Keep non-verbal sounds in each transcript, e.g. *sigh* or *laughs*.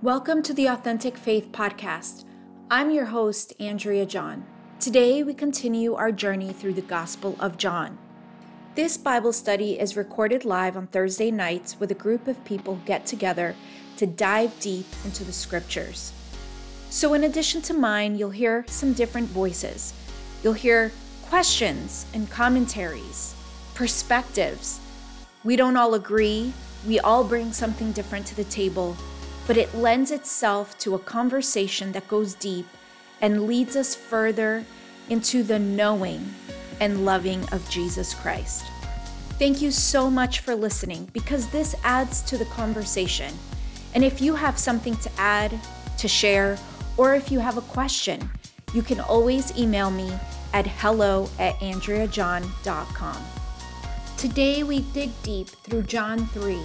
Welcome to the Authentic Faith Podcast. I'm your host, Andrea John. Today, we continue our journey through the Gospel of John. This Bible study is recorded live on Thursday nights with a group of people who get together to dive deep into the scriptures. So, in addition to mine, you'll hear some different voices. You'll hear questions and commentaries, perspectives. We don't all agree, we all bring something different to the table but it lends itself to a conversation that goes deep and leads us further into the knowing and loving of Jesus Christ. Thank you so much for listening because this adds to the conversation. And if you have something to add, to share, or if you have a question, you can always email me at hello at andreajohn.com. Today we dig deep through John 3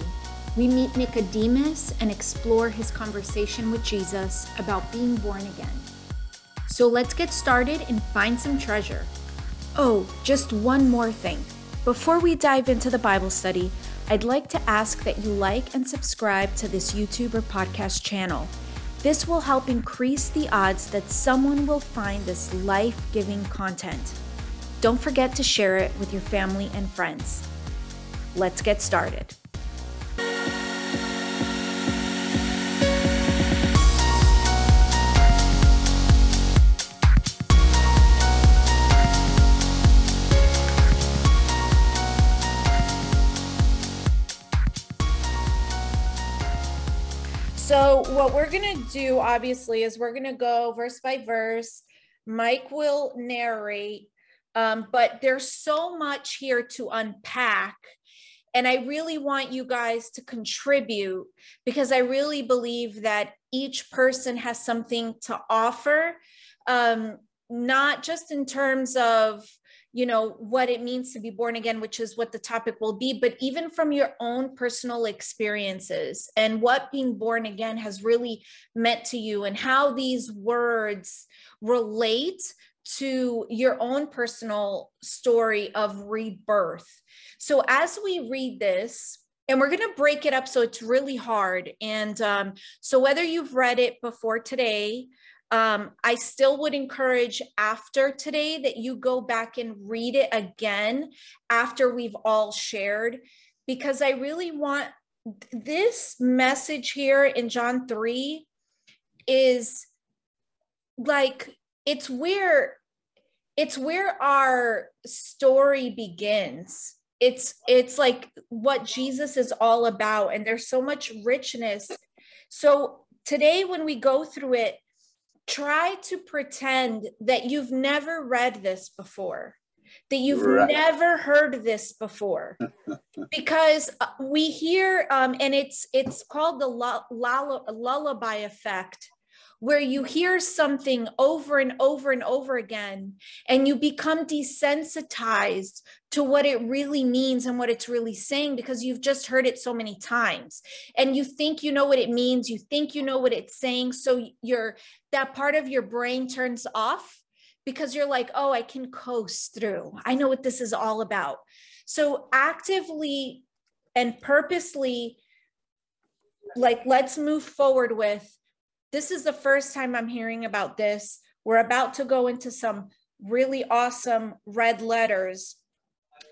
we meet Nicodemus and explore his conversation with Jesus about being born again. So let's get started and find some treasure. Oh, just one more thing. Before we dive into the Bible study, I'd like to ask that you like and subscribe to this YouTube or podcast channel. This will help increase the odds that someone will find this life giving content. Don't forget to share it with your family and friends. Let's get started. So, what we're going to do, obviously, is we're going to go verse by verse. Mike will narrate, um, but there's so much here to unpack. And I really want you guys to contribute because I really believe that each person has something to offer, um, not just in terms of you know what it means to be born again which is what the topic will be. But even from your own personal experiences and what being born again has really meant to you and how these words relate to your own personal story of rebirth. So as we read this and we're going to break it up so it's really hard and um, so whether you've read it before today um, I still would encourage after today that you go back and read it again after we've all shared, because I really want this message here in John 3 is like it's where it's where our story begins. It's it's like what jesus is all about and there's so much richness. So today when we go through it try to pretend that you've never read this before that you've right. never heard this before *laughs* because uh, we hear um, and it's it's called the lullaby effect where you hear something over and over and over again and you become desensitized to what it really means and what it's really saying because you've just heard it so many times and you think you know what it means you think you know what it's saying so you're that part of your brain turns off because you're like oh i can coast through i know what this is all about so actively and purposely like let's move forward with this is the first time I'm hearing about this. We're about to go into some really awesome red letters.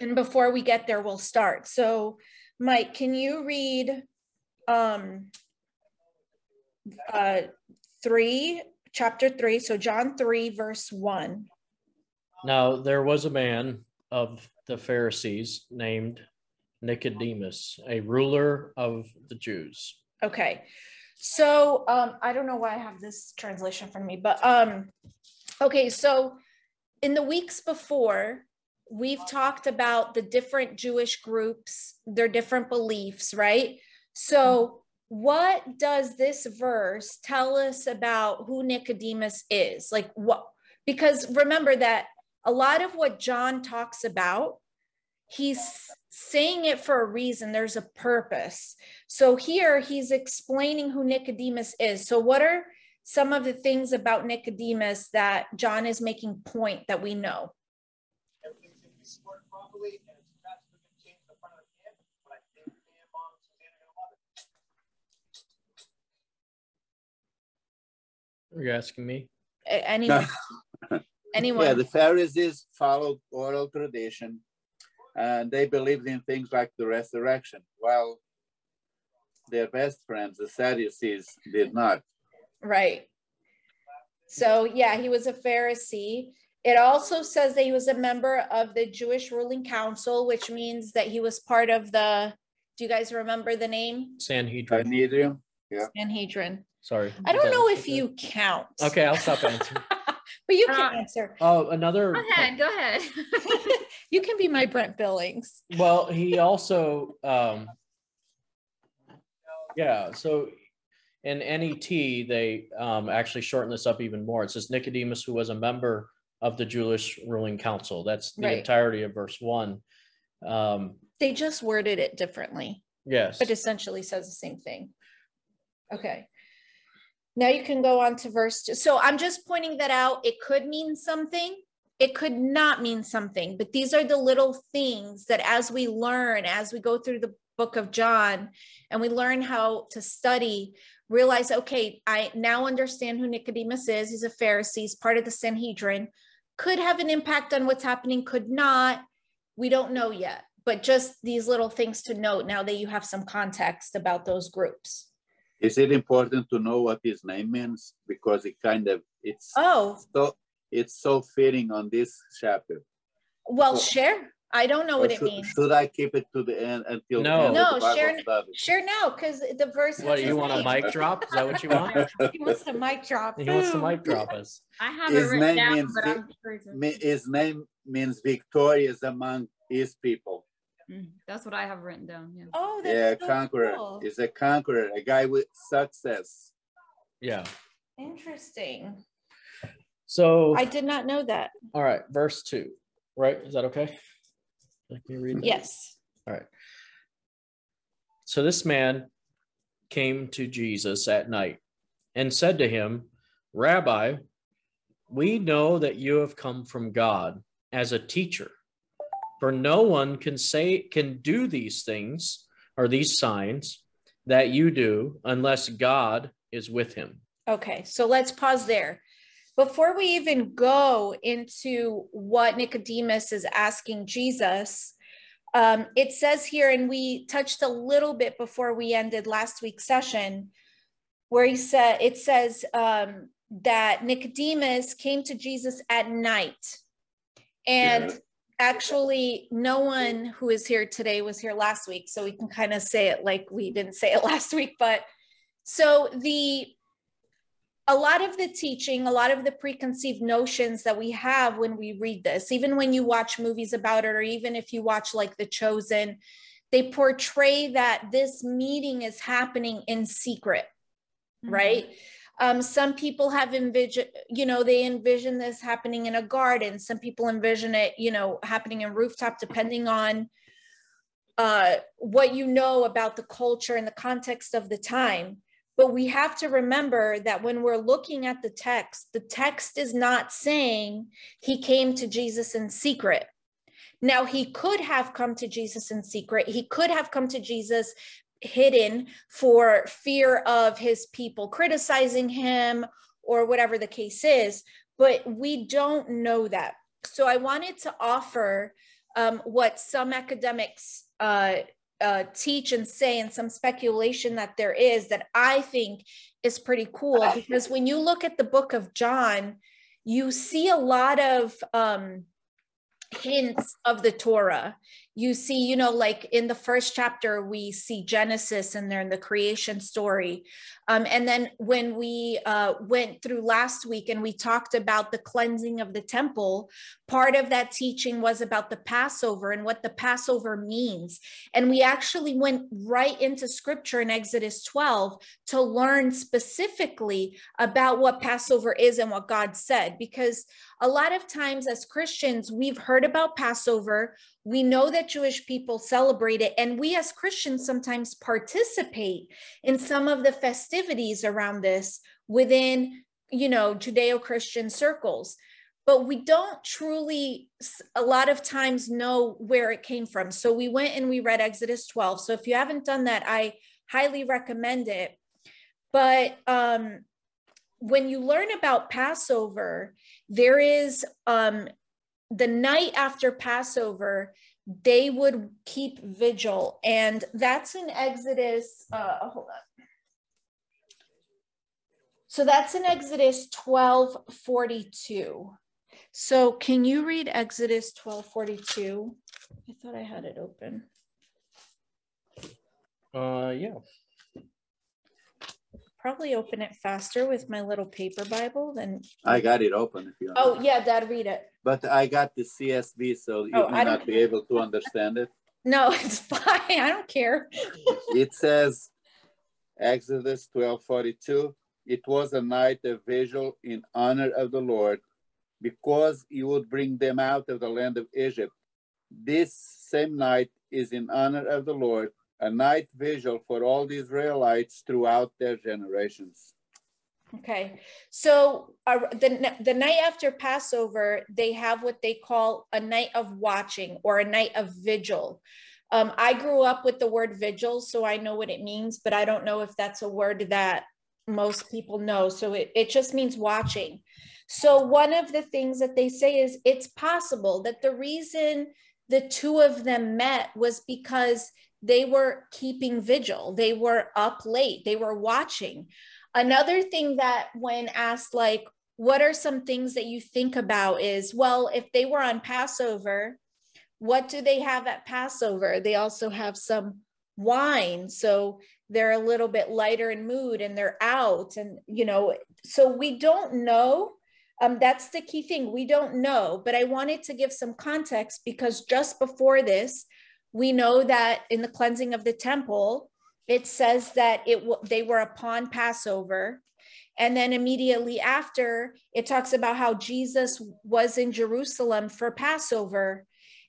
And before we get there, we'll start. So, Mike, can you read um, uh, 3, chapter 3? So, John 3, verse 1. Now, there was a man of the Pharisees named Nicodemus, a ruler of the Jews. Okay. So um, I don't know why I have this translation from me, but um, okay. So in the weeks before, we've talked about the different Jewish groups, their different beliefs, right? So mm-hmm. what does this verse tell us about who Nicodemus is? Like what? Because remember that a lot of what John talks about, he's saying it for a reason. There's a purpose. So here he's explaining who Nicodemus is. So, what are some of the things about Nicodemus that John is making point that we know? Are you asking me? A- *laughs* Anyone? Yeah, the Pharisees followed oral tradition and they believed in things like the resurrection, while their best friends, the Sadducees, did not. Right. So, yeah, he was a Pharisee. It also says that he was a member of the Jewish ruling council, which means that he was part of the, do you guys remember the name? Sanhedrin. Sanhedrin, Sanhedrin. Sorry. I don't know if you count. Okay, I'll stop answering. *laughs* But you can Uh, answer. Oh, another. Go ahead, go ahead. *laughs* You can be my Brent Billings. Well, he also, um, yeah, so in NET, they, um, actually shorten this up even more. It says Nicodemus, who was a member of the Jewish ruling council. That's the Right. entirety of verse one. Um, They just worded it differently. yes, but essentially says the same thing. Okay. Now you can go on to verse two. So I'm just pointing that out. It could mean something. It could not mean something, but these are the little things that as we learn, as we go through the book of John and we learn how to study, realize, okay, I now understand who Nicodemus is. He's a Pharisee, he's part of the Sanhedrin. Could have an impact on what's happening, could not. We don't know yet, but just these little things to note now that you have some context about those groups. Is it important to know what his name means? Because it kind of, it's Oh, so, it's so fitting on this chapter. well, Well- share. I don't know Or what it should- means. Should I keep it to the end until? the No. end No, the share- Share now, because the verse. what, has you his want a mic drop? Is that what you want? *laughs* He wants the mic drop. He wants the mic drop us. I have His it written name down, means but I'm curious. His name means victorious among his people. Mm, That's what I have written down, yeah. Oh, Yeah, so conqueror. cool. Is a conqueror, a guy with success. Yeah. Interesting. So, I did not know that. all right, verse two, right? Is that okay? Like me read that? Yes. All right. So this man came to Jesus at night and said to him, Rabbi, we know that you have come from God as a teacher. For no one can say can do these things or these signs that you do unless God is with him. Okay, so let's pause there. Before we even go into what Nicodemus is asking Jesus, um, it says here, and we touched a little bit before we ended last week's session, where he said, it says um, that Nicodemus came to Jesus at night. And Yeah. Actually, no one who is here today was here last week. So we can kind of say it like we didn't say it *laughs* last week. But so the a lot of the teaching, a lot of the preconceived notions that we have when we read this, even when you watch movies about it, or even if you watch like The Chosen, they portray that this meeting is happening in secret, Mm-hmm. right? Um, some people have envisioned, you know, they envision this happening in a garden. Some people envision it, you know, happening in rooftop, depending on uh, what you know about the culture and the context of the time. But we have to remember that when we're looking at the text, the text is not saying he came to Jesus in secret. Now, he could have come to Jesus in secret. He could have come to Jesus hidden for fear of his people criticizing him or whatever the case is, but we don't know that. So I wanted to offer um, what some academics uh, uh, teach and say, and some speculation that there is that I think is pretty cool because when you look at the book of John, you see a lot of um, hints of the Torah. You see, you know, like in the first chapter, we see Genesis and they're in the creation story. Um, and then when we uh, went through last week and we talked about the cleansing of the temple, part of that teaching was about the Passover and what the Passover means. And we actually went right into scripture in Exodus 12 to learn specifically about what Passover is and what God said. Because a lot of times as Christians, we've heard about Passover. We know that Jewish people celebrate it, and we as Christians sometimes participate in some of the festivities around this within, you know, Judeo Christian circles. But we don't truly, a lot of times, know where it came from. So we went and we read Exodus 12. So if you haven't done that, I highly recommend it. But um, when you learn about Passover, there is um, the night after Passover, they would keep vigil. And that's in Exodus, uh, hold on. So that's in Exodus 12 42. So can you read Exodus 12 42? I thought I had it open. Uh, yeah. Probably open it faster with my little paper Bible than. I got it open if you. Oh, yeah, Dad, read it. But I got the CSB, so you Oh, may not be able to understand it. *laughs* No, it's fine. I don't care. *laughs* It says, Exodus twelve forty-two, it was a night of vigil in honor of the Lord, because you would bring them out of the land of Egypt. This same night is in honor of the Lord, a night vigil for all the Israelites throughout their generations. Okay, so the, the night after Passover, they have what they call a night of watching or a night of vigil. Um, I grew up with the word vigil, so I know what it means, but I don't know if that's a word that most people know. So it, it just means watching. So one of the things that they say is it's possible that the reason the two of them met was because they were keeping vigil. They were up late. They were watching. Another thing that when asked like what are some things that you think about is well if they were on Passover what do they have at Passover they also have some wine so they're a little bit lighter in mood and they're out and you know so we don't know um, that's the key thing we don't know but i wanted to give some context because just before this we know that in the cleansing of the temple it says that it w- they were upon passover. And then immediately after it talks about how jesus was in jerusalem for passover.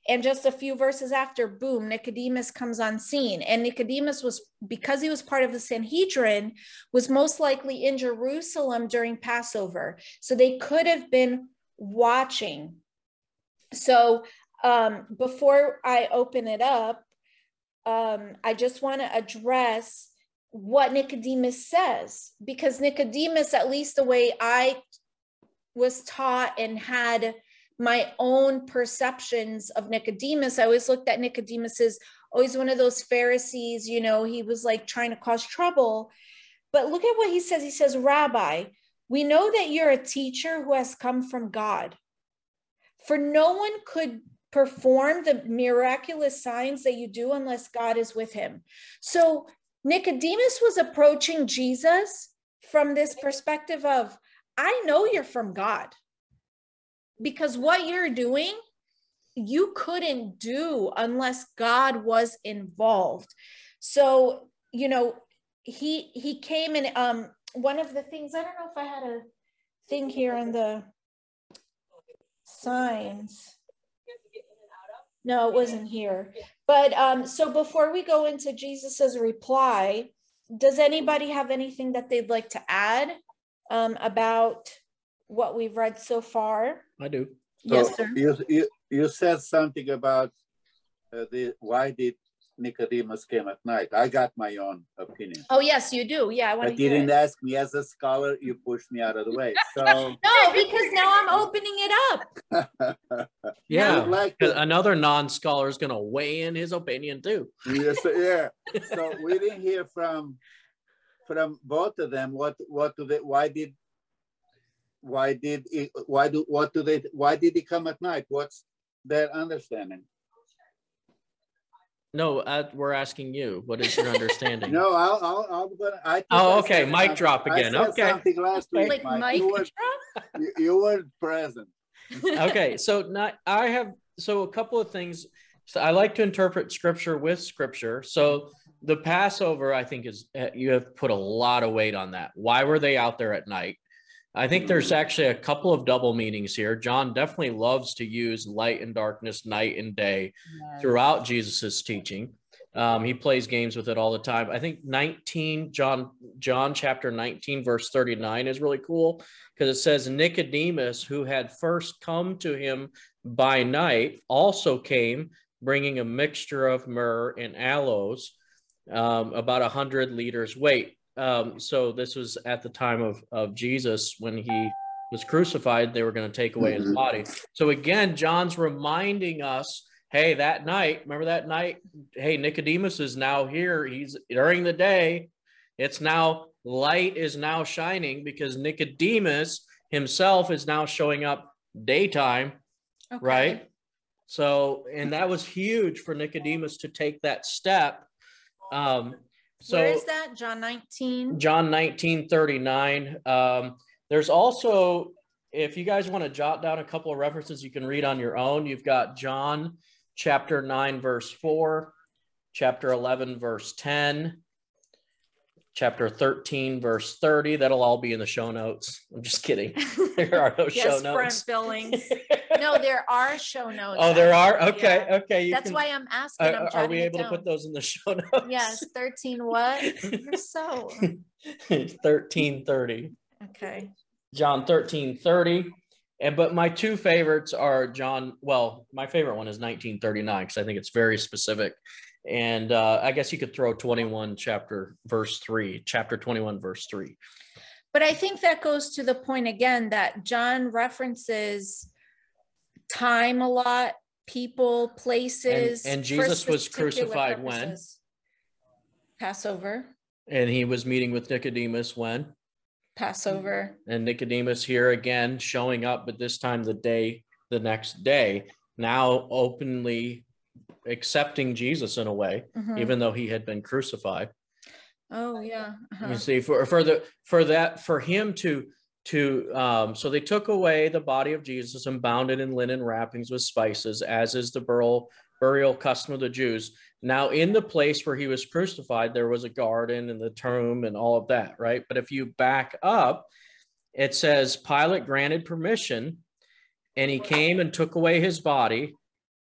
And just a few verses after boom nicodemus comes on scene. And nicodemus was because he was part of the sanhedrin was most likely in jerusalem during passover. So they could have been watching. So um, before i open it up um, I just want to address what Nicodemus says, because Nicodemus, at least the way I was taught and had my own perceptions of Nicodemus, I always looked at Nicodemus as always one of those Pharisees, you know, he was like trying to cause trouble. But look at what he says. He says, Rabbi, we know that you're a teacher who has come from God. For no one could perform the miraculous signs that you do unless God is with him. So Nicodemus was approaching Jesus from this perspective of, I know you're from God because what you're doing, you couldn't do unless God was involved. So, you know, he he came and um one of the things, I don't know if I had a thing here on the signs. No, it wasn't here. But um, so before we go into Jesus's reply, does anybody have anything that they'd like to add um, about what we've read so far? I do. So yes, sir. You, you, you said something about uh, the, why did Nicodemus came at night? I got my own opinion. Oh, yes, you do. Yeah, I want But to you didn't it. ask me as a scholar, you pushed me out of the way. *laughs* So No, because now I'm opening it up. *laughs* Yeah. I'd to, Another non-scholar is going to weigh in his opinion too. yes, yeah. *laughs* So we didn't hear from from both of them. What what do they? Why did why did it, why do what do they? Why did he come at night? What's their understanding? No, uh, we're asking you. What is your understanding? No, I'll I'll, I'll gonna, I. think Oh, I okay, said mic something- drop I again, said okay. Something last week, Like Mike. Mike You were, you, you were present. *laughs* okay so not i have so a couple of things so i like to interpret scripture with scripture so the passover i think is uh, you have put a lot of weight on that why were they out there at night i think there's actually a couple of double meanings here. John definitely loves to use light and darkness night and day throughout jesus's teaching. Um, he plays games with it all the time. I think 19 john john chapter 19 verse 39 is really cool because it says Nicodemus, who had first come to him by night, also came bringing a mixture of myrrh and aloes, um, about a hundred liters weight. Um, so this was at the time of of Jesus when he was crucified. They were going to take away his Mhm. body. So again, John's reminding us, hey, that night, remember that night? Hey, Nicodemus is now here. He's during the day. It's now light is now shining because Nicodemus himself is now showing up daytime Okay. right? So, and that was huge for Nicodemus to take that step. Um, so Where is that? John 19. John 19 39. Um, there's also, if you guys want to jot down a couple of references you can read on your own, you've got John chapter 9, verse 4, chapter 11, verse 10, chapter 13, verse 30. That'll all be in the show notes. I'm just kidding. *laughs* There are no show notes. yes, front notes. billings. *laughs* No, there are show notes. Oh, there are? Okay, yeah. okay. That's can- why I'm asking. Are, I'm are we able to put those in the show *laughs* notes? Yes, 13 what? You're so. 1330. Okay. John 1330. And but my two favorites are John. Well, my favorite one is 1939 because I think it's very specific. And uh, I guess you could throw 21 chapter verse three, chapter 21 verse three. But I think that goes to the point again that John references time a lot, people, places. and for Jesus was crucified when? Passover, And he was meeting with Nicodemus when? Passover. and Nicodemus here again showing up, but this time the day, the next day, now openly accepting Jesus in a way, Mhm. even though he had been crucified. Oh, yeah. You uh-huh. see, for for the for that for him to to um so they took away the body of Jesus and bound it in linen wrappings with spices, as is the burial burial custom of the Jews. Now, in the place where he was crucified, there was a garden and the tomb and all of that, right? But if you back up, it says Pilate granted permission, and he came and took away his body.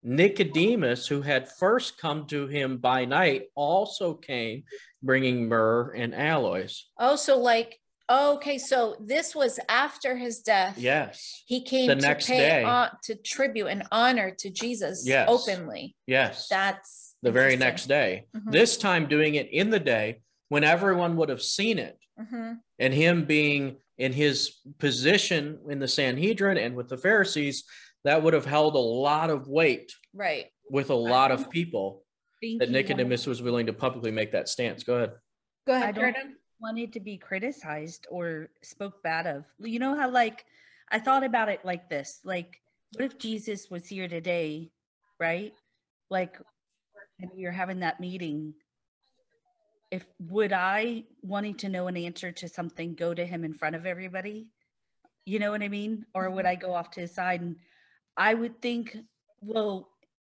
Nicodemus, who had first come to him by night, also came bringing myrrh and aloes. Oh, so like, okay, so this was after his death. Yes, He came The to next pay day. to tribute and honor to Jesus Yes. openly. yes. That's the very next day. Mhm. This time doing it in the day when everyone would have seen it. Mhm. And him being in his position in the Sanhedrin and with the Pharisees, that would have held a lot of weight Right. with a lot of people think that he Nicodemus was willing to publicly make that stance. Go ahead. Go I ahead, don't- Jordan. wanted to be criticized or spoke bad of. You know how like I thought about it like this. Like what if Jesus was here today, right? Like and we were having that meeting. If would I wanting to know an answer to something go to him in front of everybody? You know what I mean? Or would mm-hmm. I go off to his side and I would think, well,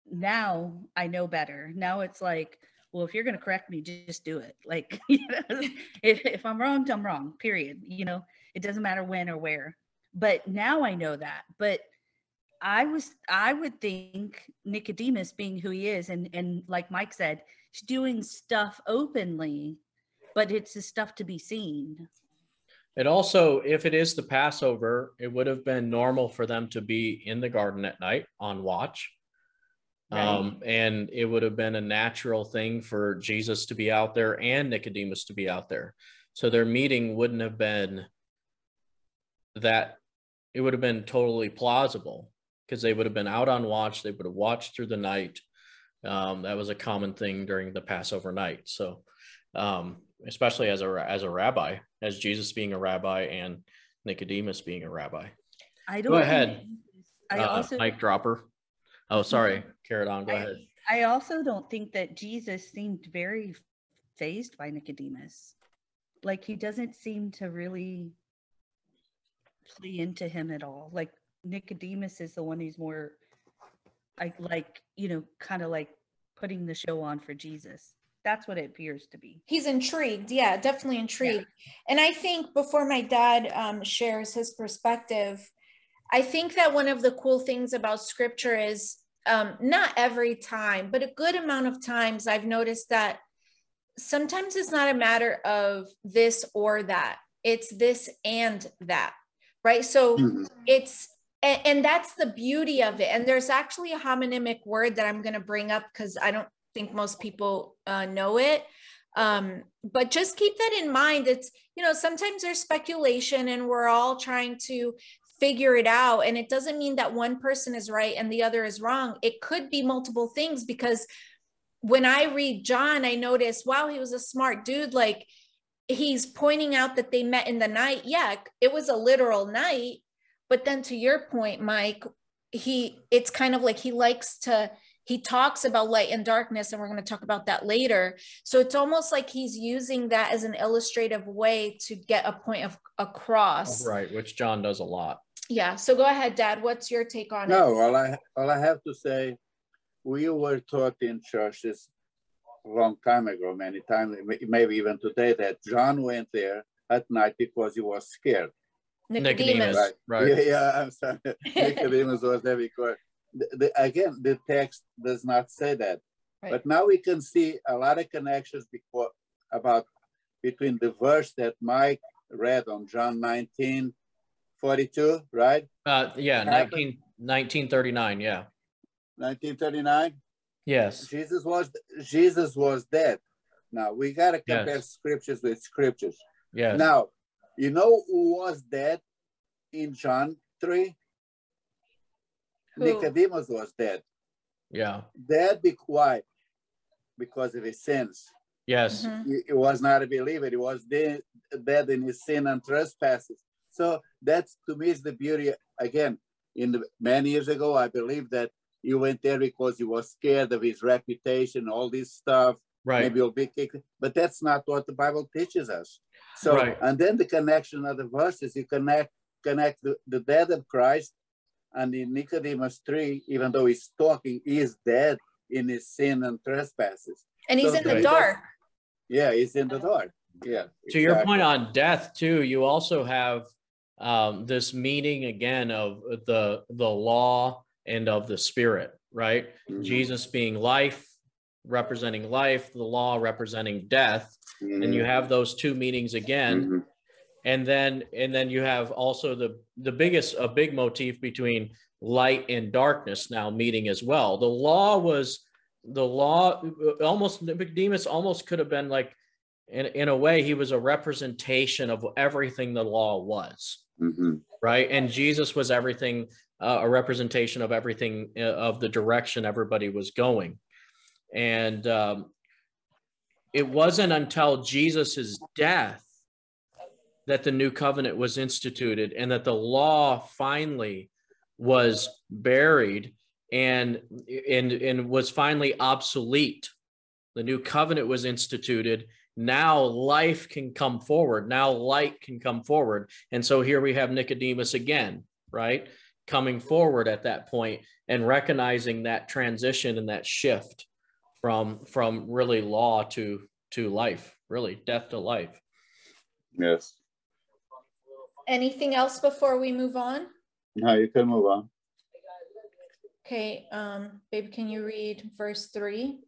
now I know better. Now it's like, well, if you're going to correct me, just do it. *laughs* Like, if, if I'm wrong, I'm wrong, period. You know, it doesn't matter when or where. But now I know that. But I was, I would think Nicodemus being who he is, and, and like Mike said, he's doing stuff openly, but it's the stuff to be seen. It also, if it is the Passover, it would have been normal for them to be in the garden at night on watch. Um, and it would have been a natural thing for Jesus to be out there and Nicodemus to be out there. So their meeting wouldn't have been that, it would have been totally plausible because they would have been out on watch. They would have watched through the night. Um, that was a common thing during the Passover night. So, um, especially as a as a rabbi, as Jesus being a rabbi and Nicodemus being a rabbi. I don't. Go ahead. I Uh, also mic dropper. Oh, sorry, carry it on. Go I- ahead. I also don't think that Jesus seemed very fazed by Nicodemus. Like he doesn't seem to really play into him at all. Like Nicodemus is the one who's more like like, you know, kind of like putting the show on for Jesus. That's what it appears to be. He's intrigued. Yeah, definitely intrigued. And I think before my dad um, shares his perspective, I think that one of the cool things about scripture is um, not every time, but a good amount of times I've noticed that sometimes it's not a matter of this or that, it's this and that, right? So Mhm. it's and, and that's the beauty of it and there's actually a homonymic word that i'm going to bring up because i don't think most people uh, know it Um, but just keep that in mind. It's, you know, sometimes there's speculation and we're all trying to figure it out. And it doesn't mean that one person is right and the other is wrong. It could be multiple things because when I read John, I notice, wow, he was a smart dude. Like he's pointing out that they met in the night. Yeah, it was a literal night. But then to your point, Mike, he it's kind of like he likes to he talks about light and darkness and we're going to talk about that later so it's almost like he's using that as an illustrative way to get a point of across Right, which John does a lot. yeah so go ahead dad what's your take on it No, all I all I have to say, we were taught in churches a long time ago, many times, maybe even today, that John went there at night because he was scared. nicodemus, Right. Right. Yeah, yeah, I'm sorry. *laughs* Nicodemus was there because the, the, again, the text does not say that. Right. But now we can see a lot of connections before, about between the verse that Mike read on John 19, 42, right? Uh, yeah, Happened. 19, 1939. Yeah. 1939. Yes. Jesus was Jesus was dead. Now we gotta compare Yes. scriptures with scriptures. Yes. Now, you know who was dead in John 3? Who? Nicodemus was dead. yeah. Dead be why? Because of his sins. Yes. Mhm. He, he was not a believer. He was dead, dead in his sin and trespasses. So that's to me is the beauty. Again, in the many years ago, I believe that he went there because he was scared of his reputation, all this stuff. Right. maybe you'll be kicked. But that's not what the Bible teaches us. So, Right. and then the connection of the verses, you connect connect the, the death of Christ and in Nicodemus 3, even though he's talking, he is dead in his sin and trespasses. and he's So in the that's- dark Yeah, he's in the dark. Yeah. to your point on death too you also have um, this meaning again of the the law and of the spirit right Mhm, jesus being life representing life the law representing death and you mhm, have those two meanings again mhm. And then and then you have also the the biggest a big motif between light and darkness now meeting as well. The law was the law almost nicodemus almost could have been like in, in a way he was a representation of everything the law was. Mhm. right? And jesus was everything uh, a representation of everything uh, of the direction everybody was going. And um, it wasn't until jesus's death that the new covenant was instituted and that the law finally was buried and and and was finally obsolete. The new covenant was instituted. Now life can come forward. Now light can come forward. And so here we have nicodemus again right? Coming forward at that point and recognizing that transition and that shift from from really law to to life really death to life. Yes. Anything else before we move on? No, you can move on. okay um babe can you read verse three?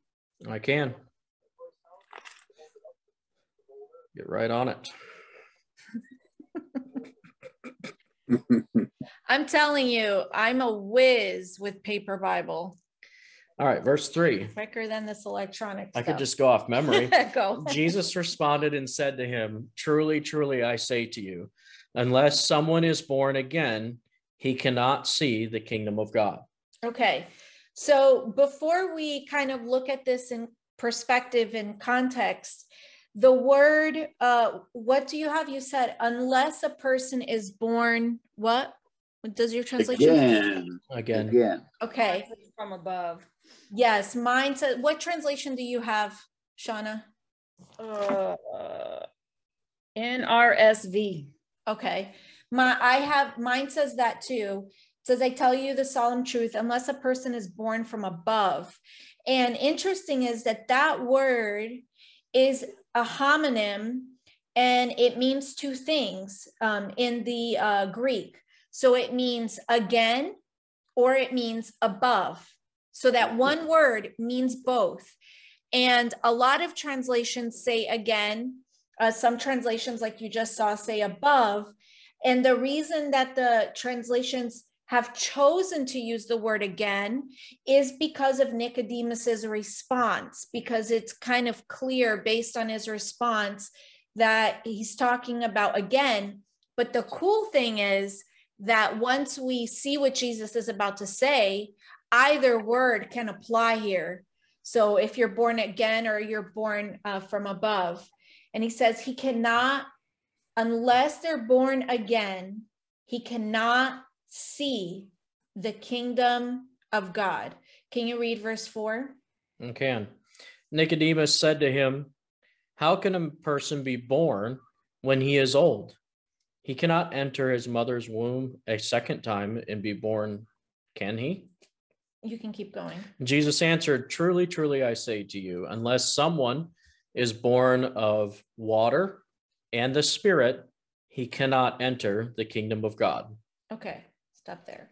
I can. Get right on it. *laughs* I'm telling you i'm a whiz with paper bible. All right verse 3 quicker than this electronic i could just go off memory. *laughs* Go. Jesus responded and said to him, Truly, truly, I say to you, unless someone is born again, he cannot see the kingdom of God. Okay, so before we kind of look at this in perspective and context, the word, uh, what do you have? You said, unless a person is born, what? What Does your translation? Again, Again, again. Okay, From above. yes, mine says, what translation do you have, Shauna? Uh, NRSV. Okay, my, I have, mine says that too. It Says, I tell you the solemn truth, unless a person is born from above. And interesting is that that word is a homonym and it means two things um, in the uh, Greek. So it means again or it means above. So that one word means both. And a lot of translations say again, uh, some translations, like you just saw, say above. And the reason that the translations have chosen to use the word again is because of Nicodemus's response, because it's kind of clear based on his response that he's talking about again. But the cool thing is that once we see what Jesus is about to say, either word can apply here. So if you're born again or you're born uh, from above, and he says he cannot, unless they're born again, he cannot see the kingdom of God. Can you read verse four? I can. Nicodemus said to him, How can a person be born when he is old? He cannot enter his mother's womb a second time and be born, can he? You can keep going. Jesus answered, Truly, truly, I say to you, unless someone is born of water and the Spirit, he cannot enter the kingdom of God. Okay, stop there.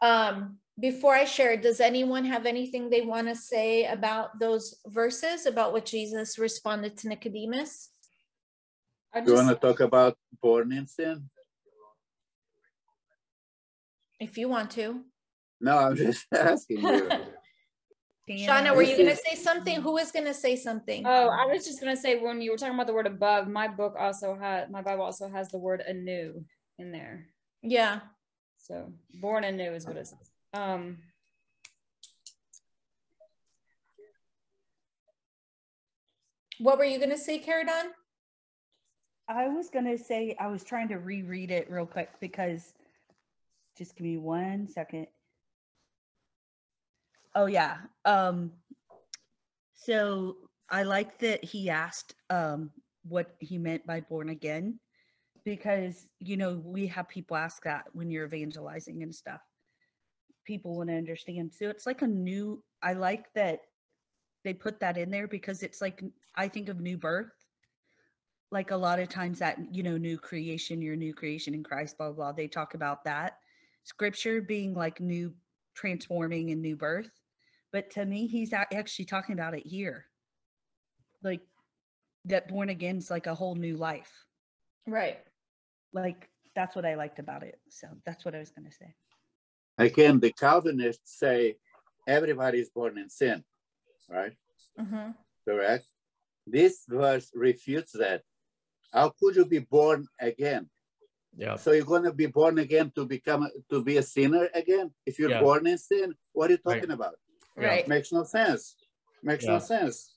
Um, before I share, does anyone have anything they want to say about those verses, about what Jesus responded to Nicodemus? I You want to talk about born in sin? If you want to. No, I'm just *laughs* asking you. Shauna, were you going to say something? Who is going to say something? oh, I was just gonna say, when you were talking about the word above, my book also had, my Bible also has the word anew in there. Yeah. So born anew is what it says. Um, What were you going to say, Caradon? I was gonna say I was trying to reread it real quick because just give me one second. Oh yeah. Um so I like that he asked um what he meant by born again because you know we have people ask that when you're evangelizing and stuff. People want to understand. So it's like a new I like that they put that in there because it's like I think of new birth like a lot of times that you know new creation your new creation in christ blah blah, blah they talk about that scripture being like new transforming and new birth but to me he's actually talking about it here like that born again is like a whole new life Right. like that's what i liked about it so that's what i was going to say Again, the Calvinists say everybody is born in sin, right? hmm Correct? This verse refutes that. How could you be born again? Yeah. So you're going to be born again to become to be a sinner again? If you're Yeah. born in sin, what are you Right. talking about? Yeah. Right. Makes no sense. Makes Yeah. no sense.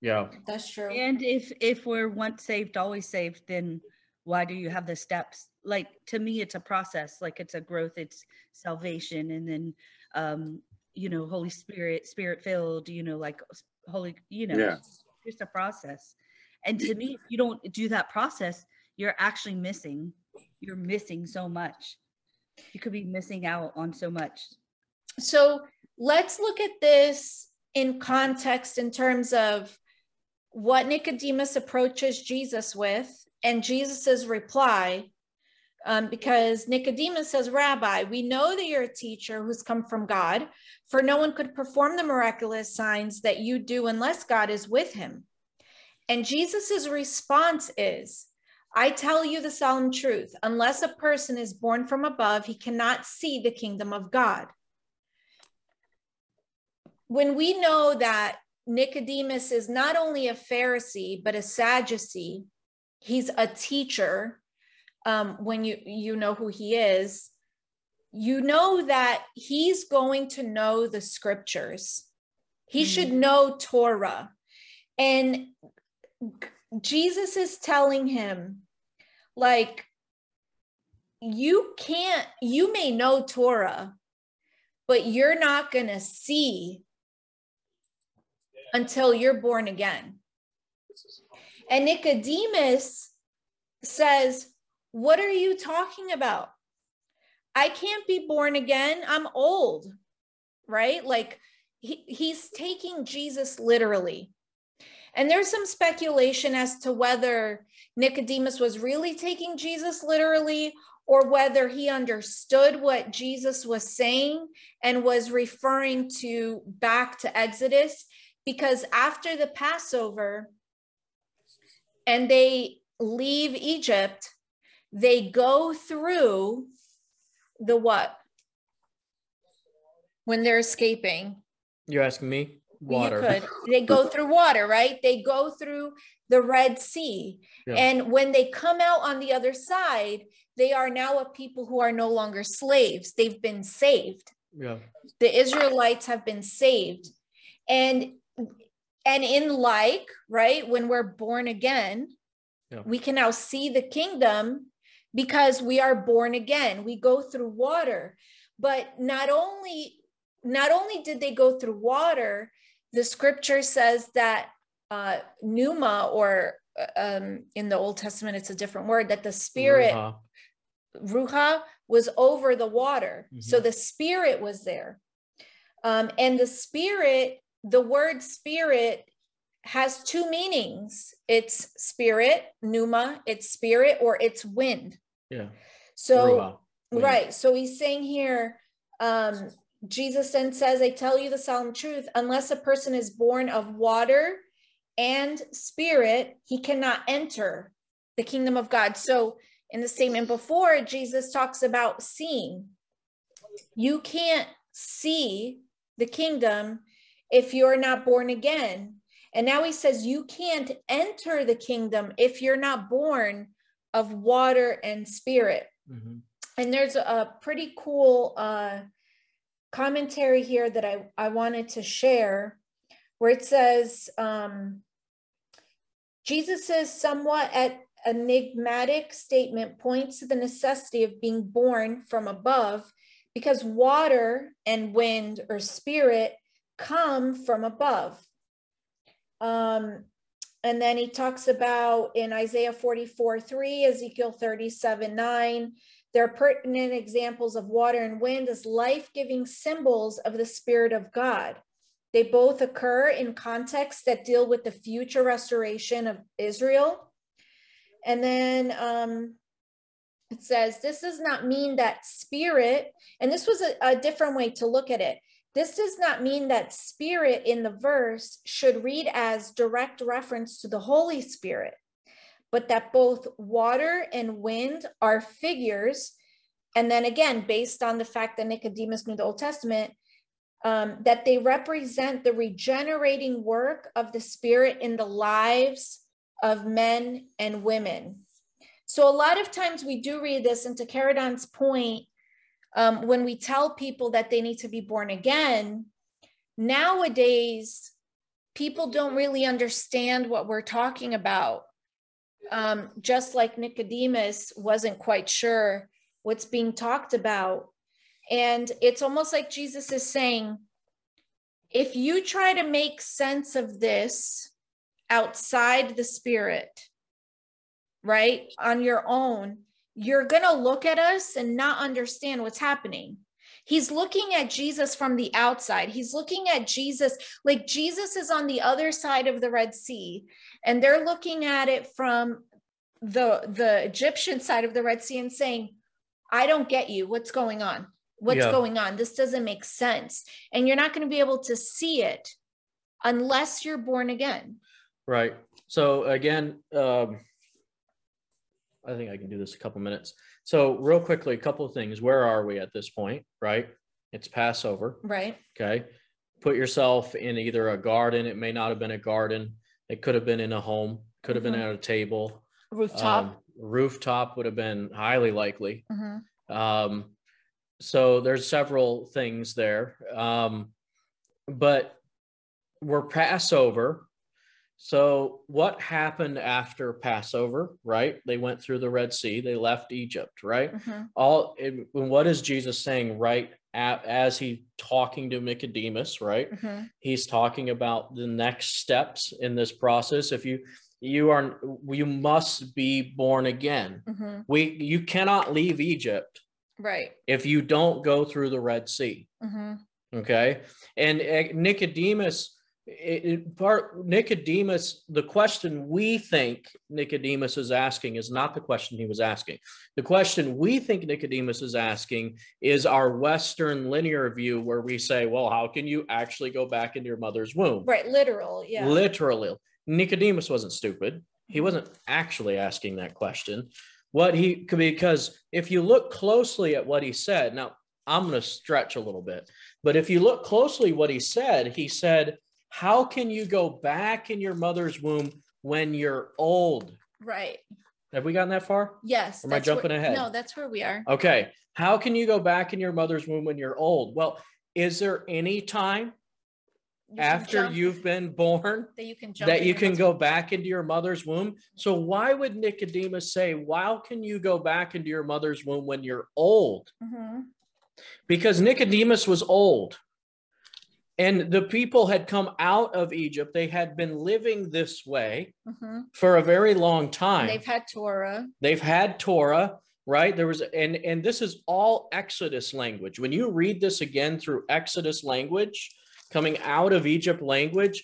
Yeah. That's true. and if if we're once saved always saved then why do you have the steps like to me it's a process like it's a growth it's salvation and then um you know holy spirit spirit filled you know like holy you know Yeah. it's just a process and to me if you don't do that process you're actually missing you're missing so much you could be missing out on so much So let's look at this in context in terms of what Nicodemus approaches Jesus with and Jesus's reply. Um, because Nicodemus says, Rabbi, we know that you're a teacher who's come from God, for no one could perform the miraculous signs that you do unless God is with him. And Jesus's response is, I tell you the solemn truth, unless a person is born from above, he cannot see the kingdom of God when we know that Nicodemus is not only a Pharisee but a Sadducee, he's a teacher. Um, when you you know who he is, you know that he's going to know the scriptures. He should know Torah, and Jesus is telling him, like, you can't. You may know Torah, but you're not going to see until you're born again. And Nicodemus says, What are you talking about? I can't be born again. I'm old, right? Like he, he's taking Jesus literally. And there's some speculation as to whether Nicodemus was really taking Jesus literally or whether he understood what Jesus was saying and was referring to back to Exodus because after the Passover and they leave Egypt, they go through the what? when they're escaping? You're asking me? Water. They go *laughs* through water, right? They go through the Red Sea. Yeah. And when they come out on the other side, they are now a people who are no longer slaves. They've been saved. Yeah. The Israelites have been saved. And and in like, right, when we're born again, Yeah. we can now see the kingdom because we are born again. We go through water. But not only not only did they go through water, the scripture says that uh, pneuma, or uh, um, in the Old Testament, it's a different word, that the spirit, Ruach. ruach, was over the water. So Mhm. the spirit was there. Um, and the spirit, the word spirit has two meanings it's spirit, pneuma, it's spirit, or it's wind. Yeah. So. Right. So he's saying here, um, Jesus then says, I tell you the solemn truth, unless a person is born of water and spirit, he cannot enter the kingdom of God. So in the statement before, Jesus talks about seeing. You can't see the kingdom if you're not born again. And now he says, you can't enter the kingdom if you're not born of water and spirit Mhm. and there's a pretty cool uh, commentary here that I, I wanted to share where it says um, Jesus' somewhat at enigmatic statement points to the necessity of being born from above because water and wind or spirit come from above. Um, and then he talks about in Isaiah 44 3, Ezekiel 37 9, they're pertinent examples of water and wind as life giving symbols of the Spirit of God. They both occur in contexts that deal with the future restoration of Israel. And then um, it says, this does not mean that spirit, and this was a, a different way to look at it. This does not mean that spirit in the verse should read as direct reference to the Holy Spirit, but that both water and wind are figures. And then again, based on the fact that Nicodemus knew the Old Testament, um, that they represent the regenerating work of the Spirit in the lives of men and women. So a lot of times we do read this, and to Caradon's point, um, when we tell people that they need to be born again, nowadays people don't really understand what we're talking about. Um, just like Nicodemus wasn't quite sure what's being talked about. And it's almost like Jesus is saying, if you try to make sense of this outside the spirit, right, on your own, you're going to look at us and not understand what's happening. He's looking at Jesus from the outside. He's looking at Jesus like Jesus is on the other side of the Red Sea, and they're looking at it from the the Egyptian side of the Red Sea and saying, "I don't get you. What's going on? What's Yeah. going on? This doesn't make sense." And you're not going to be able to see it unless you're born again. Right. So again, um, I think I can do this a couple minutes. So real quickly, a couple of things. Where are we at this point? Right. It's Passover. Right? Okay. Put yourself in either a garden. It may not have been a garden. It could have been in a home. Could have Mhm. been at a table. Rooftop. Um, rooftop would have been highly likely. Mhm. Um, so there's several things there. Um, but we're Passover. So what happened after Passover, right? They went through the Red Sea, they left Egypt, right? Mhm. All and what is Jesus saying right at, as he talking to Nicodemus, right? Mhm. He's talking about the next steps in this process. If you you are you must be born again. Mhm. We you cannot leave Egypt Right. if you don't go through the Red Sea. Mhm. Okay. And uh, Nicodemus, it, it- part Nicodemus, the question we think Nicodemus is asking is not the question he was asking. The question we think Nicodemus is asking is our Western linear view, where we say, well, how can you actually go back into your mother's womb? Right. Literal. Yeah. Literally. Nicodemus wasn't stupid. He wasn't actually asking that question. What he could because if you look closely at what he said, now I'm going to stretch a little bit. But if you look closely what he said, he said, "How can you go back in your mother's womb when you're old?" Right. Have we gotten that far? Yes. Or am I that's where- jumping ahead? No, that's where we are. Okay. How can you go back in your mother's womb when you're old? Well, is there any time You after jump- you've been born *laughs* that you can jump that you can go back into your mother's womb? So why would Nicodemus say, "Why can you go back into your mother's womb when you're old?" Mhm. Because Nicodemus was old. And the people had come out of Egypt. They had been living this way Mhm. for a very long time. They've had Torah. they've had torah right there was and and this is all exodus language when you read this again through exodus language coming out of egypt language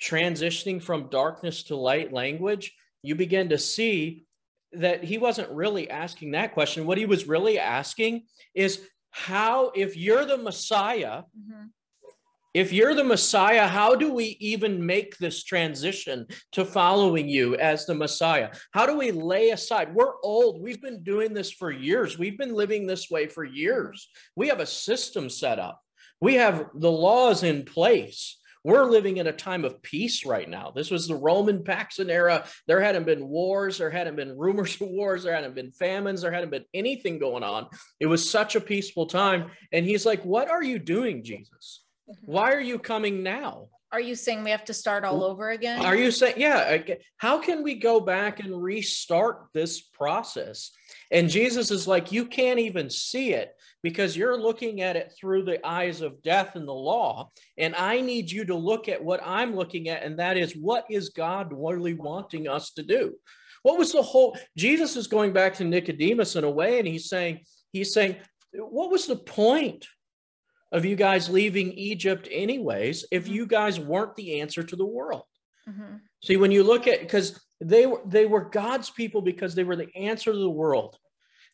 transitioning from darkness to light language you begin to see that he wasn't really asking that question what he was really asking is how if you're the messiah Mhm. If you're the Messiah, how do we even make this transition to following you as the Messiah? How do we lay aside? We're old. We've been doing this for years. We've been living this way for years. We have a system set up, we have the laws in place. We're living in a time of peace right now. This was the Roman Paxson era. There hadn't been wars, there hadn't been rumors of wars, there hadn't been famines, there hadn't been anything going on. It was such a peaceful time. And he's like, What are you doing, Jesus? Mm-hmm. Why are you coming now? Are you saying we have to start all over again? Are you saying, yeah, how can we go back and restart this process? And Jesus is like, you can't even see it because you're looking at it through the eyes of death and the law. And I need you to look at what I'm looking at, and that is what is God really wanting us to do? What was the whole Jesus is going back to Nicodemus in a way, and he's saying, he's saying, what was the point? Of you guys leaving Egypt anyways if you guys weren't the answer to the world. Mhm. See, when you look at because they were they were God's people because they were the answer to the world.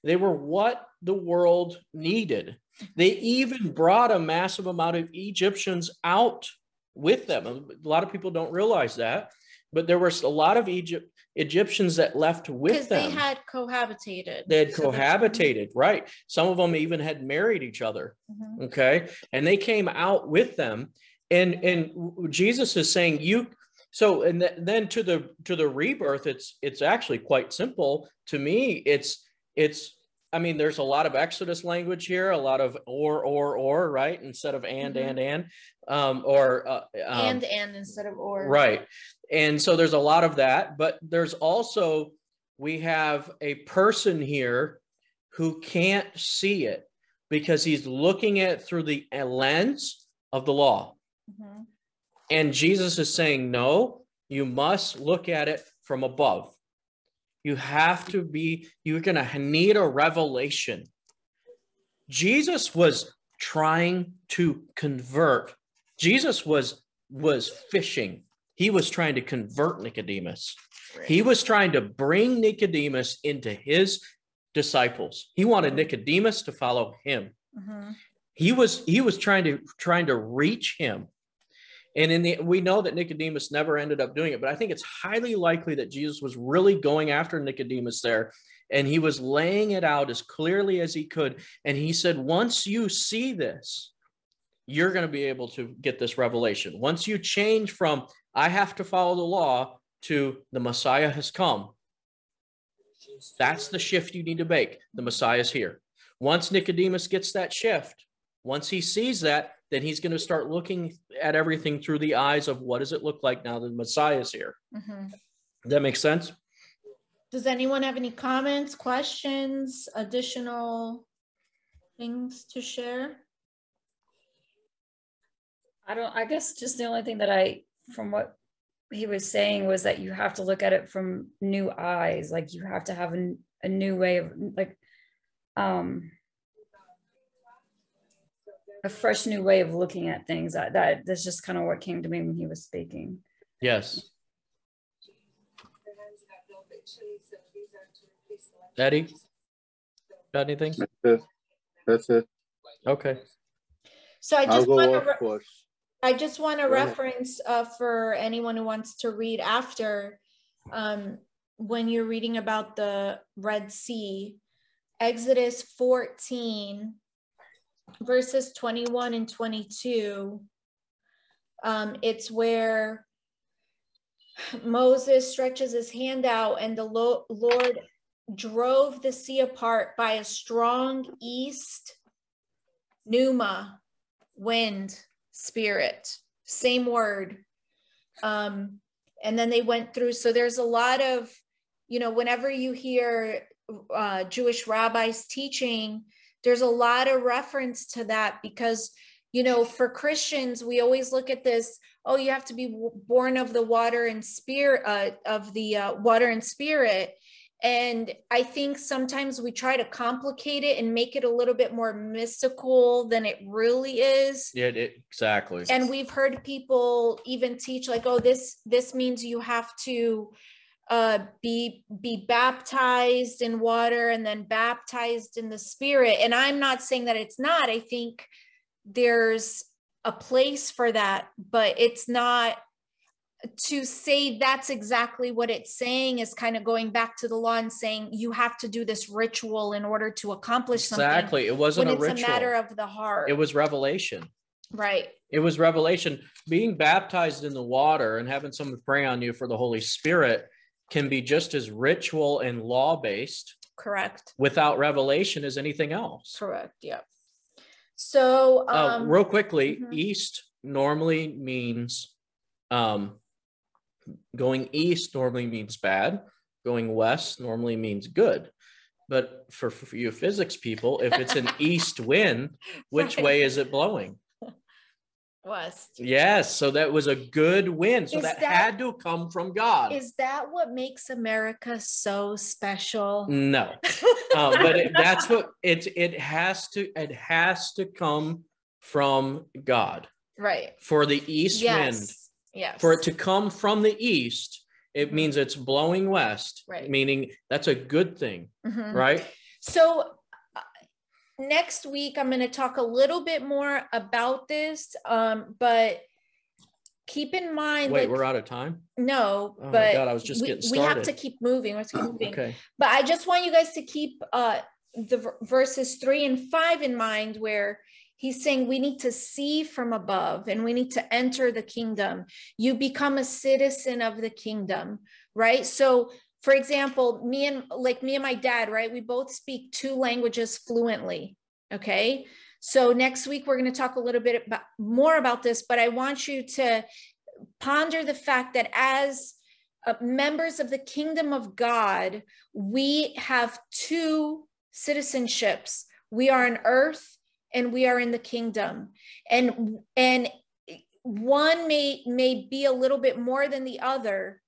They were what the world needed. They even brought a massive amount of Egyptians out with them. A lot of people don't realize that, but there was a lot of Egypt Egyptians that left with Because them. they had cohabitated. They had So cohabitated, right? Some of them even had married each other Mhm. okay and they came out with them and and jesus is saying you so and th- then to the to the rebirth it's it's actually quite simple to me it's it's i mean there's a lot of exodus language here a lot of or or or right instead of and Mhm. and and um or uh, um, and and instead of or. Right. And so there's a lot of that, but there's also, we have a person here who can't see it because he's looking at it through the lens of the law. Mhm. And Jesus is saying, no, you must look at it from above. You have to be, you're going to need a revelation. Jesus was trying to convert. Jesus was was fishing. He was trying to convert Nicodemus. He was trying to bring Nicodemus into his disciples. He wanted Nicodemus to follow him Mhm. he was he was trying to trying to reach him and in the we know that nicodemus never ended up doing it but i think it's highly likely that jesus was really going after nicodemus there and he was laying it out as clearly as he could and he said once you see this you're going to be able to get this revelation. Once you change from i have to follow the law to the messiah has come that's the shift you need to make. The messiah's here. Once Nicodemus gets that shift, once he sees that, then he's going to start looking at everything through the eyes of what does it look like now that the Messiah is here. Mhm. That makes sense? Does anyone have any comments, questions, additional things to share? I don't, I guess just the only thing that I, from what he was saying was that you have to look at it from new eyes. Like you have to have a, a new way of like, um, a fresh new way of looking at things. That, that that's just kind of what came to me when he was speaking. Yes. Eddie, got anything? That's it. That's it. Okay. So I just want to, course. I just want to reference uh, for anyone who wants to read after, um, when you're reading about the Red Sea, Exodus 14, verses 21 and 22, um, it's where Moses stretches his hand out and the Lo- Lord drove the sea apart by a strong east pneuma wind spirit. Same word. Um and then they went through so there's a lot of you know whenever you hear uh, jewish rabbis teaching there's a lot of reference to that because you know for christians we always look at this oh you have to be born of the water and spirit uh, of the uh, water and spirit and i think sometimes we try to complicate it and make it a little bit more mystical than it really is Yeah, it, exactly. and we've heard people even teach like oh this this means you have to uh be be baptized in water and then baptized in the spirit and i'm not saying that it's not i think there's a place for that but it's not to say that's exactly what it's saying is kind of going back to the law and saying you have to do this ritual in order to accomplish something exactly. It wasn't a ritual. a matter of the heart it was revelation. right It was revelation. Being baptized in the water and having someone pray on you for the Holy Spirit can be just as ritual and law based correct without revelation as anything else. Correct. Yeah. So, Uh, um, real quickly, mhm. east normally means um, going east normally means bad. Going west normally means good. But for, for you physics people, if it's an *laughs* east wind, which Right. way is it blowing? West. Yes, so that was a good wind. So that, that- had to come from God. Is that what makes America so special? no, *laughs* um, but it, that's what it it has to it has to come from God right. for the east wind. Yes. Yes. For it to come from the east, it Mhm. means it's blowing west, Right. meaning that's a good thing, Mhm. right? So uh, next week I'm going to talk a little bit more about this, um, but keep in mind. Wait, like, we're out of time. No, Oh but God, I was just we, getting we have to keep moving. Let's keep moving. Okay. But I just want you guys to keep uh, the ver- verses three and five in mind, where he's saying we need to see from above and we need to enter the kingdom. You become a citizen of the kingdom, right? So, for example, me and like me and my dad, right? We both speak two languages fluently. Okay. So next week we're going to talk a little bit about more about this, but I want you to ponder the fact that as uh, members of the kingdom of God, we have two citizenships. We are on earth and we are in the kingdom. And and one may may be a little bit more than the other,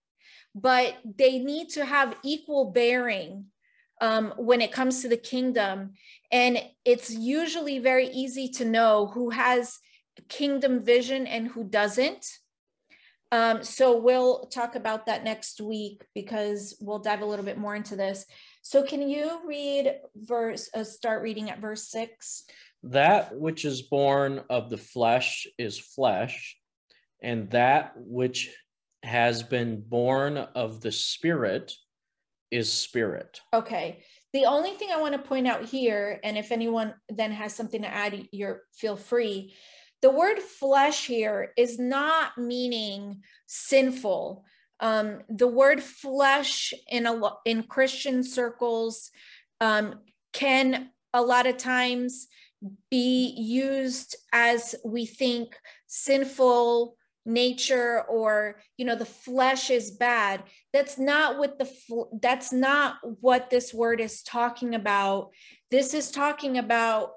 but they need to have equal bearing um, when it comes to the kingdom. And it's usually very easy to know who has kingdom vision and who doesn't. Um, so we'll talk about that next week because we'll dive a little bit more into this. So can you read verse, uh, start reading at verse six? That which is born of the flesh is flesh, and that which has been born of the spirit is spirit. Okay. The only thing I want to point out here, and if anyone then has something to add, you're feel free. The word flesh here is not meaning sinful. Um, the word flesh in a in Christian circles um, can a lot of times be used as we think sinful nature or you know the flesh is bad that's not what the fl- that's not what this word is talking about. This is talking about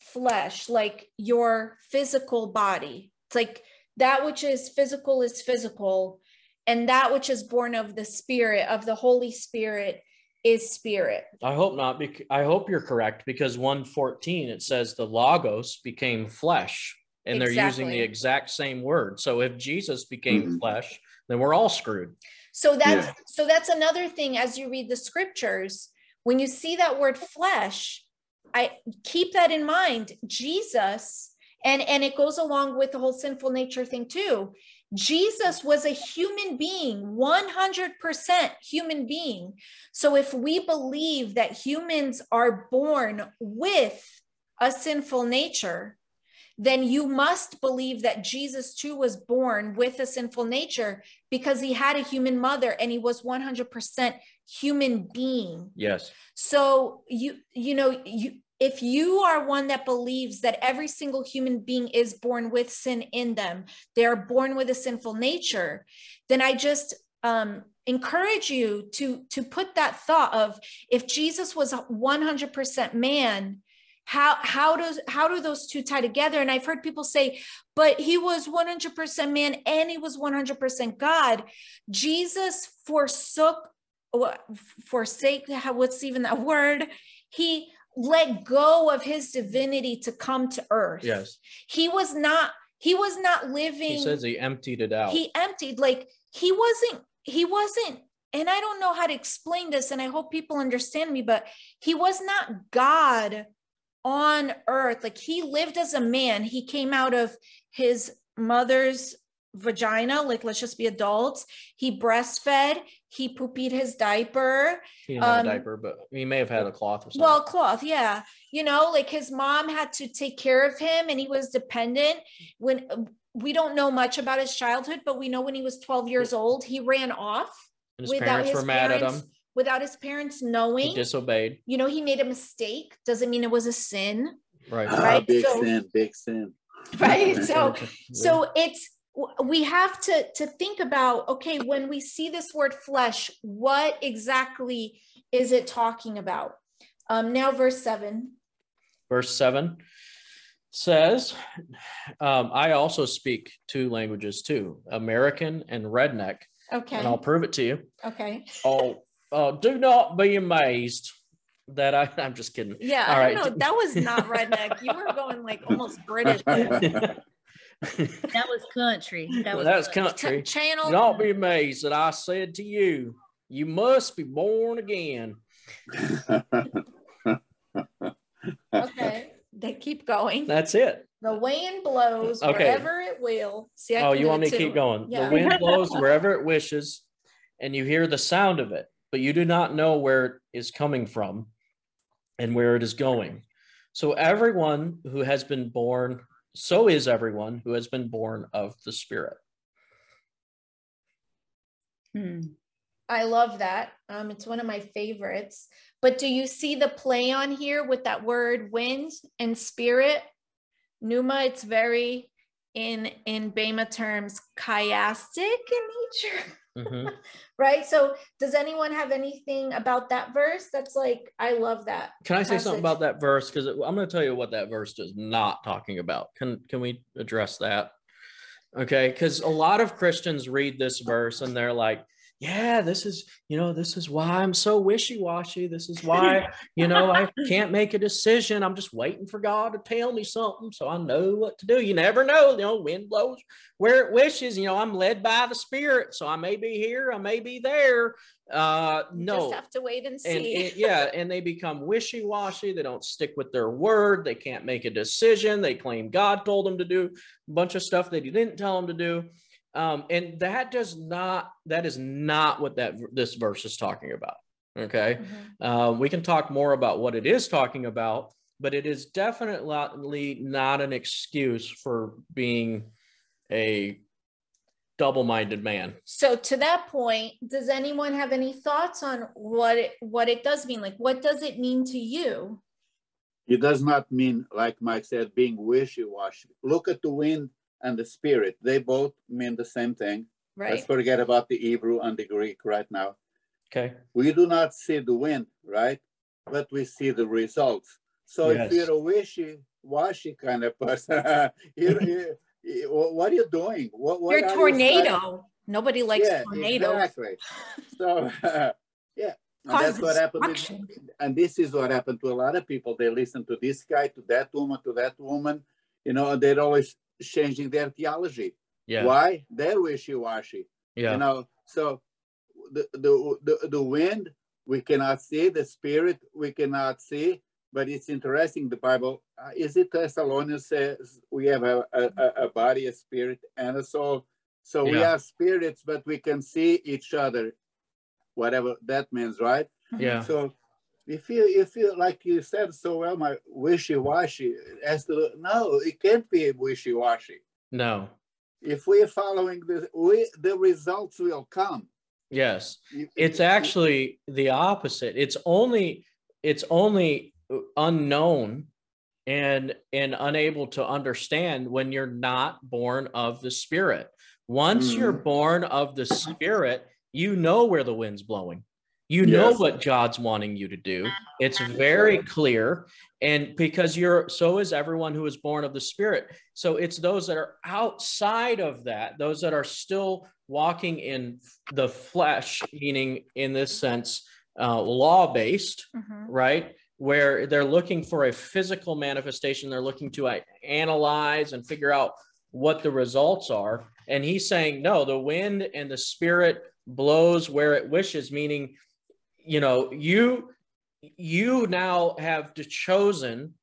flesh like your physical body. It's like that which is physical is physical and that which is born of the spirit of the holy spirit is spirit. I hope not. Bec- I hope you're correct because 114 it says the logos became flesh, and they're using the exact same word. So if Jesus became Mhm. flesh, then we're all screwed. So that's Yeah. so that's another thing as you read the scriptures, when you see that word flesh, I keep that in mind. Jesus, and and it goes along with the whole sinful nature thing too. Jesus was a human being, 100% human being. So if we believe that humans are born with a sinful nature, then you must believe that Jesus too was born with a sinful nature because he had a human mother and he was 100% human being. Yes. So you you know you if you are one that believes that every single human being is born with sin in them, they're born with a sinful nature, then I just um, encourage you to to put that thought of if Jesus was 100% man, how how does how do those two tie together? And I've heard people say, but he was 100% man and he was 100% God. Jesus forsook forsake what's even that *laughs* word he let go of his divinity to come to earth. Yes. He was not he was not living He says he emptied it out. he emptied like he wasn't he wasn't and I don't know how to explain this and I hope people understand me but he was not God on earth like he lived as a man. He came out of his mother's vagina like let's just be adults. He breastfed. He poopied his diaper. He didn't have um, a diaper, but he may have had a cloth or something. well cloth yeah. You know like his mom had to take care of him and he was dependent. When we don't know much about his childhood but we know when he was 12 years old he ran off And his without parents his were mad at him. Without his parents knowing. He knowing disobeyed. you know he made a mistake doesn't mean it was a sin Right. Ah, Right, big so- sin, big sin. *laughs* right so *laughs* so it's we have to to think about okay when we see this word flesh what exactly is it talking about um now verse 7 verse 7 says um, i also speak two languages too american and redneck okay and i'll prove it to you okay oh uh, do not be amazed that i *laughs* i'm just kidding yeah All i right. don't know that was not redneck you were going like almost british. *laughs* That was country. That was, that was country. country Ch- channel do not be amazed that i said to you you must be born again *laughs* okay they keep going that's it the wind blows Okay. wherever it will see I oh you want me to keep going Yeah. the wind blows wherever it wishes and you hear the sound of it but you do not know where it is coming from and where it is going so everyone who has been born so is everyone who has been born of the spirit Hmm. I love that. Um, it's one of my favorites. But do you see the play on here with that word wind and spirit? Pneuma, it's very in in Bema terms chiastic in nature. *laughs* Mhm. *laughs* right? So does anyone have anything about that verse that's like, I love that. can i say something about that verse because i'm going to tell you what that verse is not talking about can can we address that okay because a lot of christians read this verse and they're like yeah this is you know this is why i'm so wishy-washy this is *laughs* why you know i can't make a decision i'm just waiting for god to tell me something so i know what to do you never know you know wind blows where it wishes you know i'm led by the spirit so i may be here i may be there uh no Just have to wait and and see. yeah, and they become wishy-washy. They don't stick with their word. They can't make a decision. They claim God told them to do a bunch of stuff that He didn't tell them to do, um, and that does not. That is not what that this verse is talking about. Okay, Mhm. uh, we can talk more about what it is talking about, but it is definitely not an excuse for being a double-minded man. So to that point, does anyone have any thoughts on what it what it does mean? Like what does it mean to you? It does not mean, like Mike said, being wishy-washy. Look at the wind and the spirit. They both mean the same thing. Right. Let's forget about the Hebrew and the Greek right now. Okay. We do not see the wind, right? But we see the results. So Yes. if you're a wishy-washy kind of person, you, you, you- what are you doing? What, what You're a are you tornado. Nobody likes yeah, tornadoes. Exactly. So *laughs* yeah. And that's what happened. with- and this is what happened to a lot of people. They listen to this guy, to that woman, to that woman, you know, they're always changing their theology. Yeah. Why? They're wishy-washy. Yeah. You know, so the, the the the wind we cannot see, the spirit we cannot see, but it's interesting. The Bible uh, is it Thessalonians says we have a, a, a- body, a spirit, and a soul. So we Yeah. are spirits, but we can see each other, whatever that means, right? Yeah. So you if you like you said so well, my wishy-washy as to no, it can't be wishy-washy. No. If we're following this, we the results will come. Yes. It's actually the opposite. It's only it's only unknown and and unable to understand when you're not born of the spirit. Once you're mm. born of the spirit, you know where the wind's blowing. You know what God's wanting you to do. It's very clear. And because you're so is everyone who is born of the spirit. So it's those that are outside of that, those that are still walking in the flesh, meaning in this sense, uh, law based, Mhm. right? Where they're looking for a physical manifestation, they're looking to uh, analyze and figure out what the results are. And he's saying, no, the wind and the spirit blows where it wishes, meaning, you know, you you now have to chosen,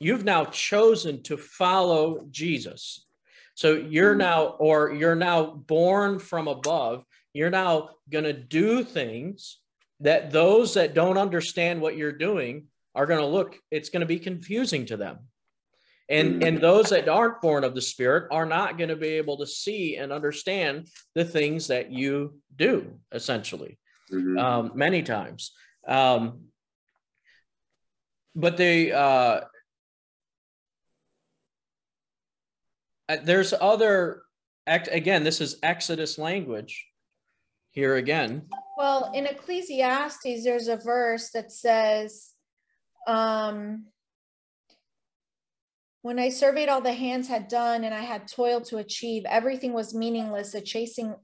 you've now chosen to follow Jesus. So you're hmm. now, or you're now born from above. You're now going to do things that those that don't understand what you're doing are going to look, it's going to be confusing to them. And, hmm. and those that aren't born of the spirit are not going to be able to see and understand the things that you do, essentially Mhm. um, many times. Um, but they, uh, uh, there's other, again, this is Exodus language here again. Well, in Ecclesiastes, there's a verse that says, um, when I surveyed all the hands had done and I had toiled to achieve, everything was meaningless, a chasing,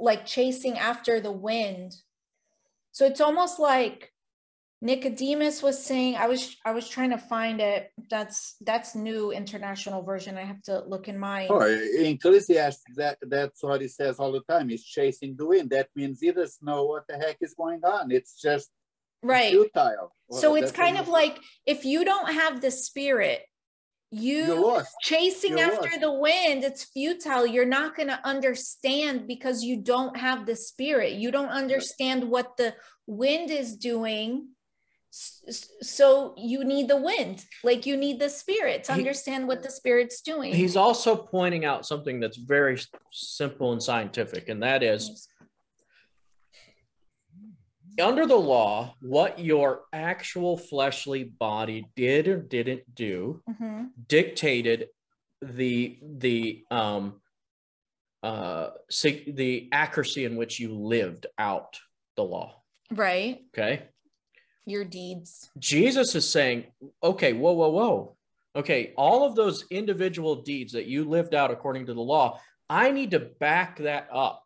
like chasing after the wind. So it's almost like Nicodemus was saying, I was I was trying to find it. That's that's new international version. I have to look in my Oh, in Ecclesiastes, that, that's what he says all the time. He's chasing the wind. That means he doesn't know what the heck is going on. It's just right. futile. So Well, it's kind of like if you don't have the spirit, you chasing You're after lost. the wind, it's futile. You're not going to understand because you don't have the spirit. You don't understand what the wind is doing. So you need the wind, like you need the spirit to He- understand what the spirit's doing. He's also pointing out something that's very simple and scientific, and that is under the law, what your actual fleshly body did or didn't do Mhm. dictated the the um uh sig- the accuracy in which you lived out the law Right. okay Your deeds. jesus is saying okay whoa whoa whoa okay all of those individual deeds that you lived out according to the law i need to back that up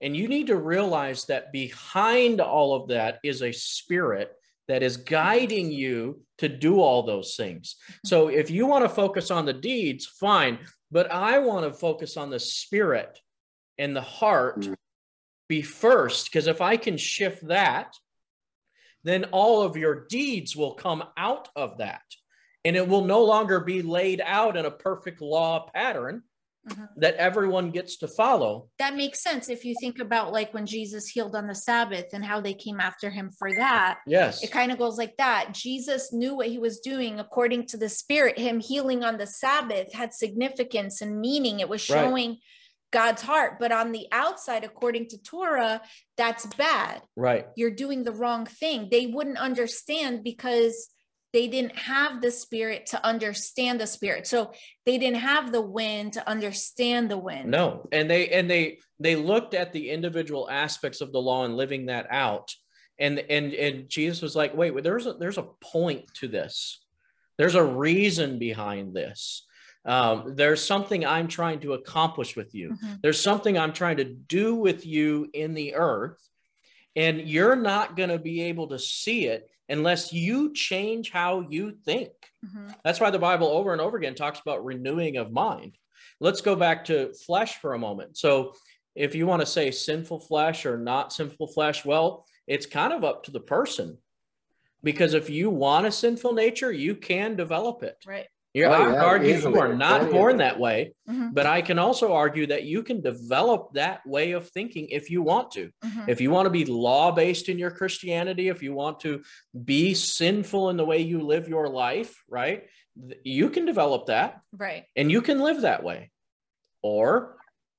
and you need to realize that behind all of that is a spirit that is guiding you to do all those things. So if you want to focus on the deeds, fine. But I want to focus on the spirit and the heart Mm. be first. Because if I can shift that, then all of your deeds will come out of that. And it will no longer be laid out in a perfect law pattern Mhm. that everyone gets to follow. That makes sense if you think about like when Jesus healed on the Sabbath and how they came after him for that. Yes. It kind of goes like that. Jesus knew what he was doing according to the Spirit. Him healing on the Sabbath had significance and meaning. It was Right. showing God's heart. But on the outside, according to Torah, that's bad. Right. You're doing the wrong thing. They wouldn't understand because they didn't have the Spirit to understand the Spirit. So they didn't have the wind to understand the wind. No, and they and they they looked at the individual aspects of the law and living that out, and and and Jesus was like, wait, wait there's a there's a point to this, there's a reason behind this. Um, there's something I'm trying to accomplish with you. Mhm. There's something I'm trying to do with you in the earth, and you're not going to be able to see it unless you change how you think. Mhm. That's why the Bible over and over again talks about renewing of mind. Let's go back to flesh for a moment. So, if you want to say sinful flesh or not sinful flesh, well, it's kind of up to the person. Because if you want a sinful nature, you can develop it. Right. Yeah, Oh, I yeah, argue easily, you are not very born easily. that way, Mhm, but I can also argue that you can develop that way of thinking if you want to. mhm. If you want to be law based in your Christianity, if you want to be sinful in the way you live your life, right? You can develop that Right. and you can live that way. Or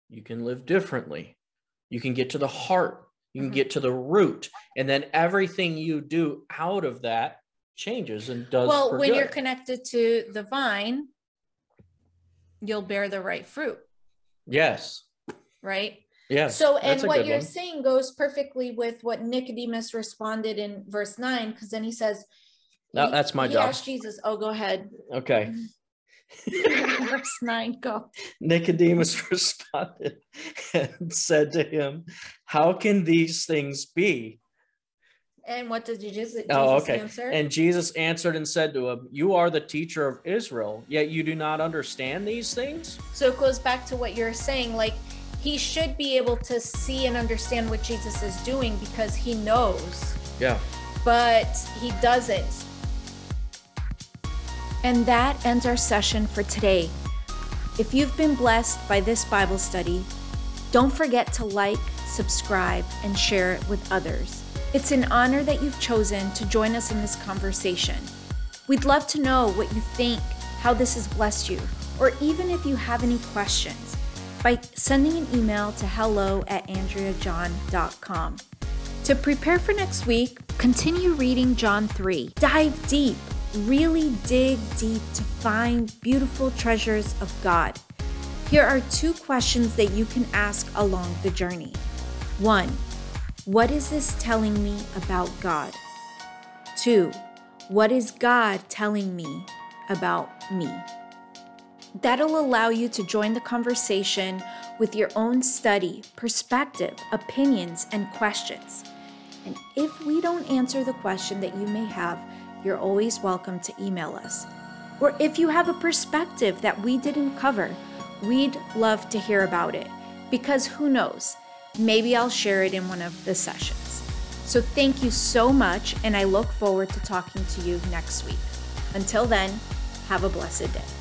you can live differently. You can get to the heart, you can Mhm. get to the root, and then everything you do out of that changes and does Well, when you're connected to the vine, you'll bear the right fruit, Yes. right? Yes. So, and what you're one. saying goes perfectly with what Nicodemus responded in verse nine, because then he says, No, he- that's my he job. asked Jesus, oh, go ahead. Okay. *laughs* verse nine, go. Nicodemus *laughs* responded and said to him, How can these things be? And what did Jesus, Jesus Oh, okay. answer? And Jesus answered and said to him, You are the teacher of Israel, yet you do not understand these things? So it goes back to what you're saying. Like he should be able to see and understand what Jesus is doing because he knows, Yeah. but he doesn't. And that ends our session for today. If you've been blessed by this Bible study, don't forget to like, subscribe, and share it with others. It's an honor that you've chosen to join us in this conversation. We'd love to know what you think, how this has blessed you, or even if you have any questions by sending an email to hello at andreajohn.com. To prepare for next week, continue reading John 3. Dive deep, really dig deep to find beautiful treasures of God. Here are two questions that you can ask along the journey. One, what is this telling me about God? Two, what is God telling me about me? That'll allow you to join the conversation with your own study, perspective, opinions, and questions. And if we don't answer the question that you may have, you're always welcome to email us. Or if you have a perspective that we didn't cover, we'd love to hear about it because who knows, maybe I'll share it in one of the sessions. So thank you so much, and I look forward to talking to you next week. Until then, have a blessed day.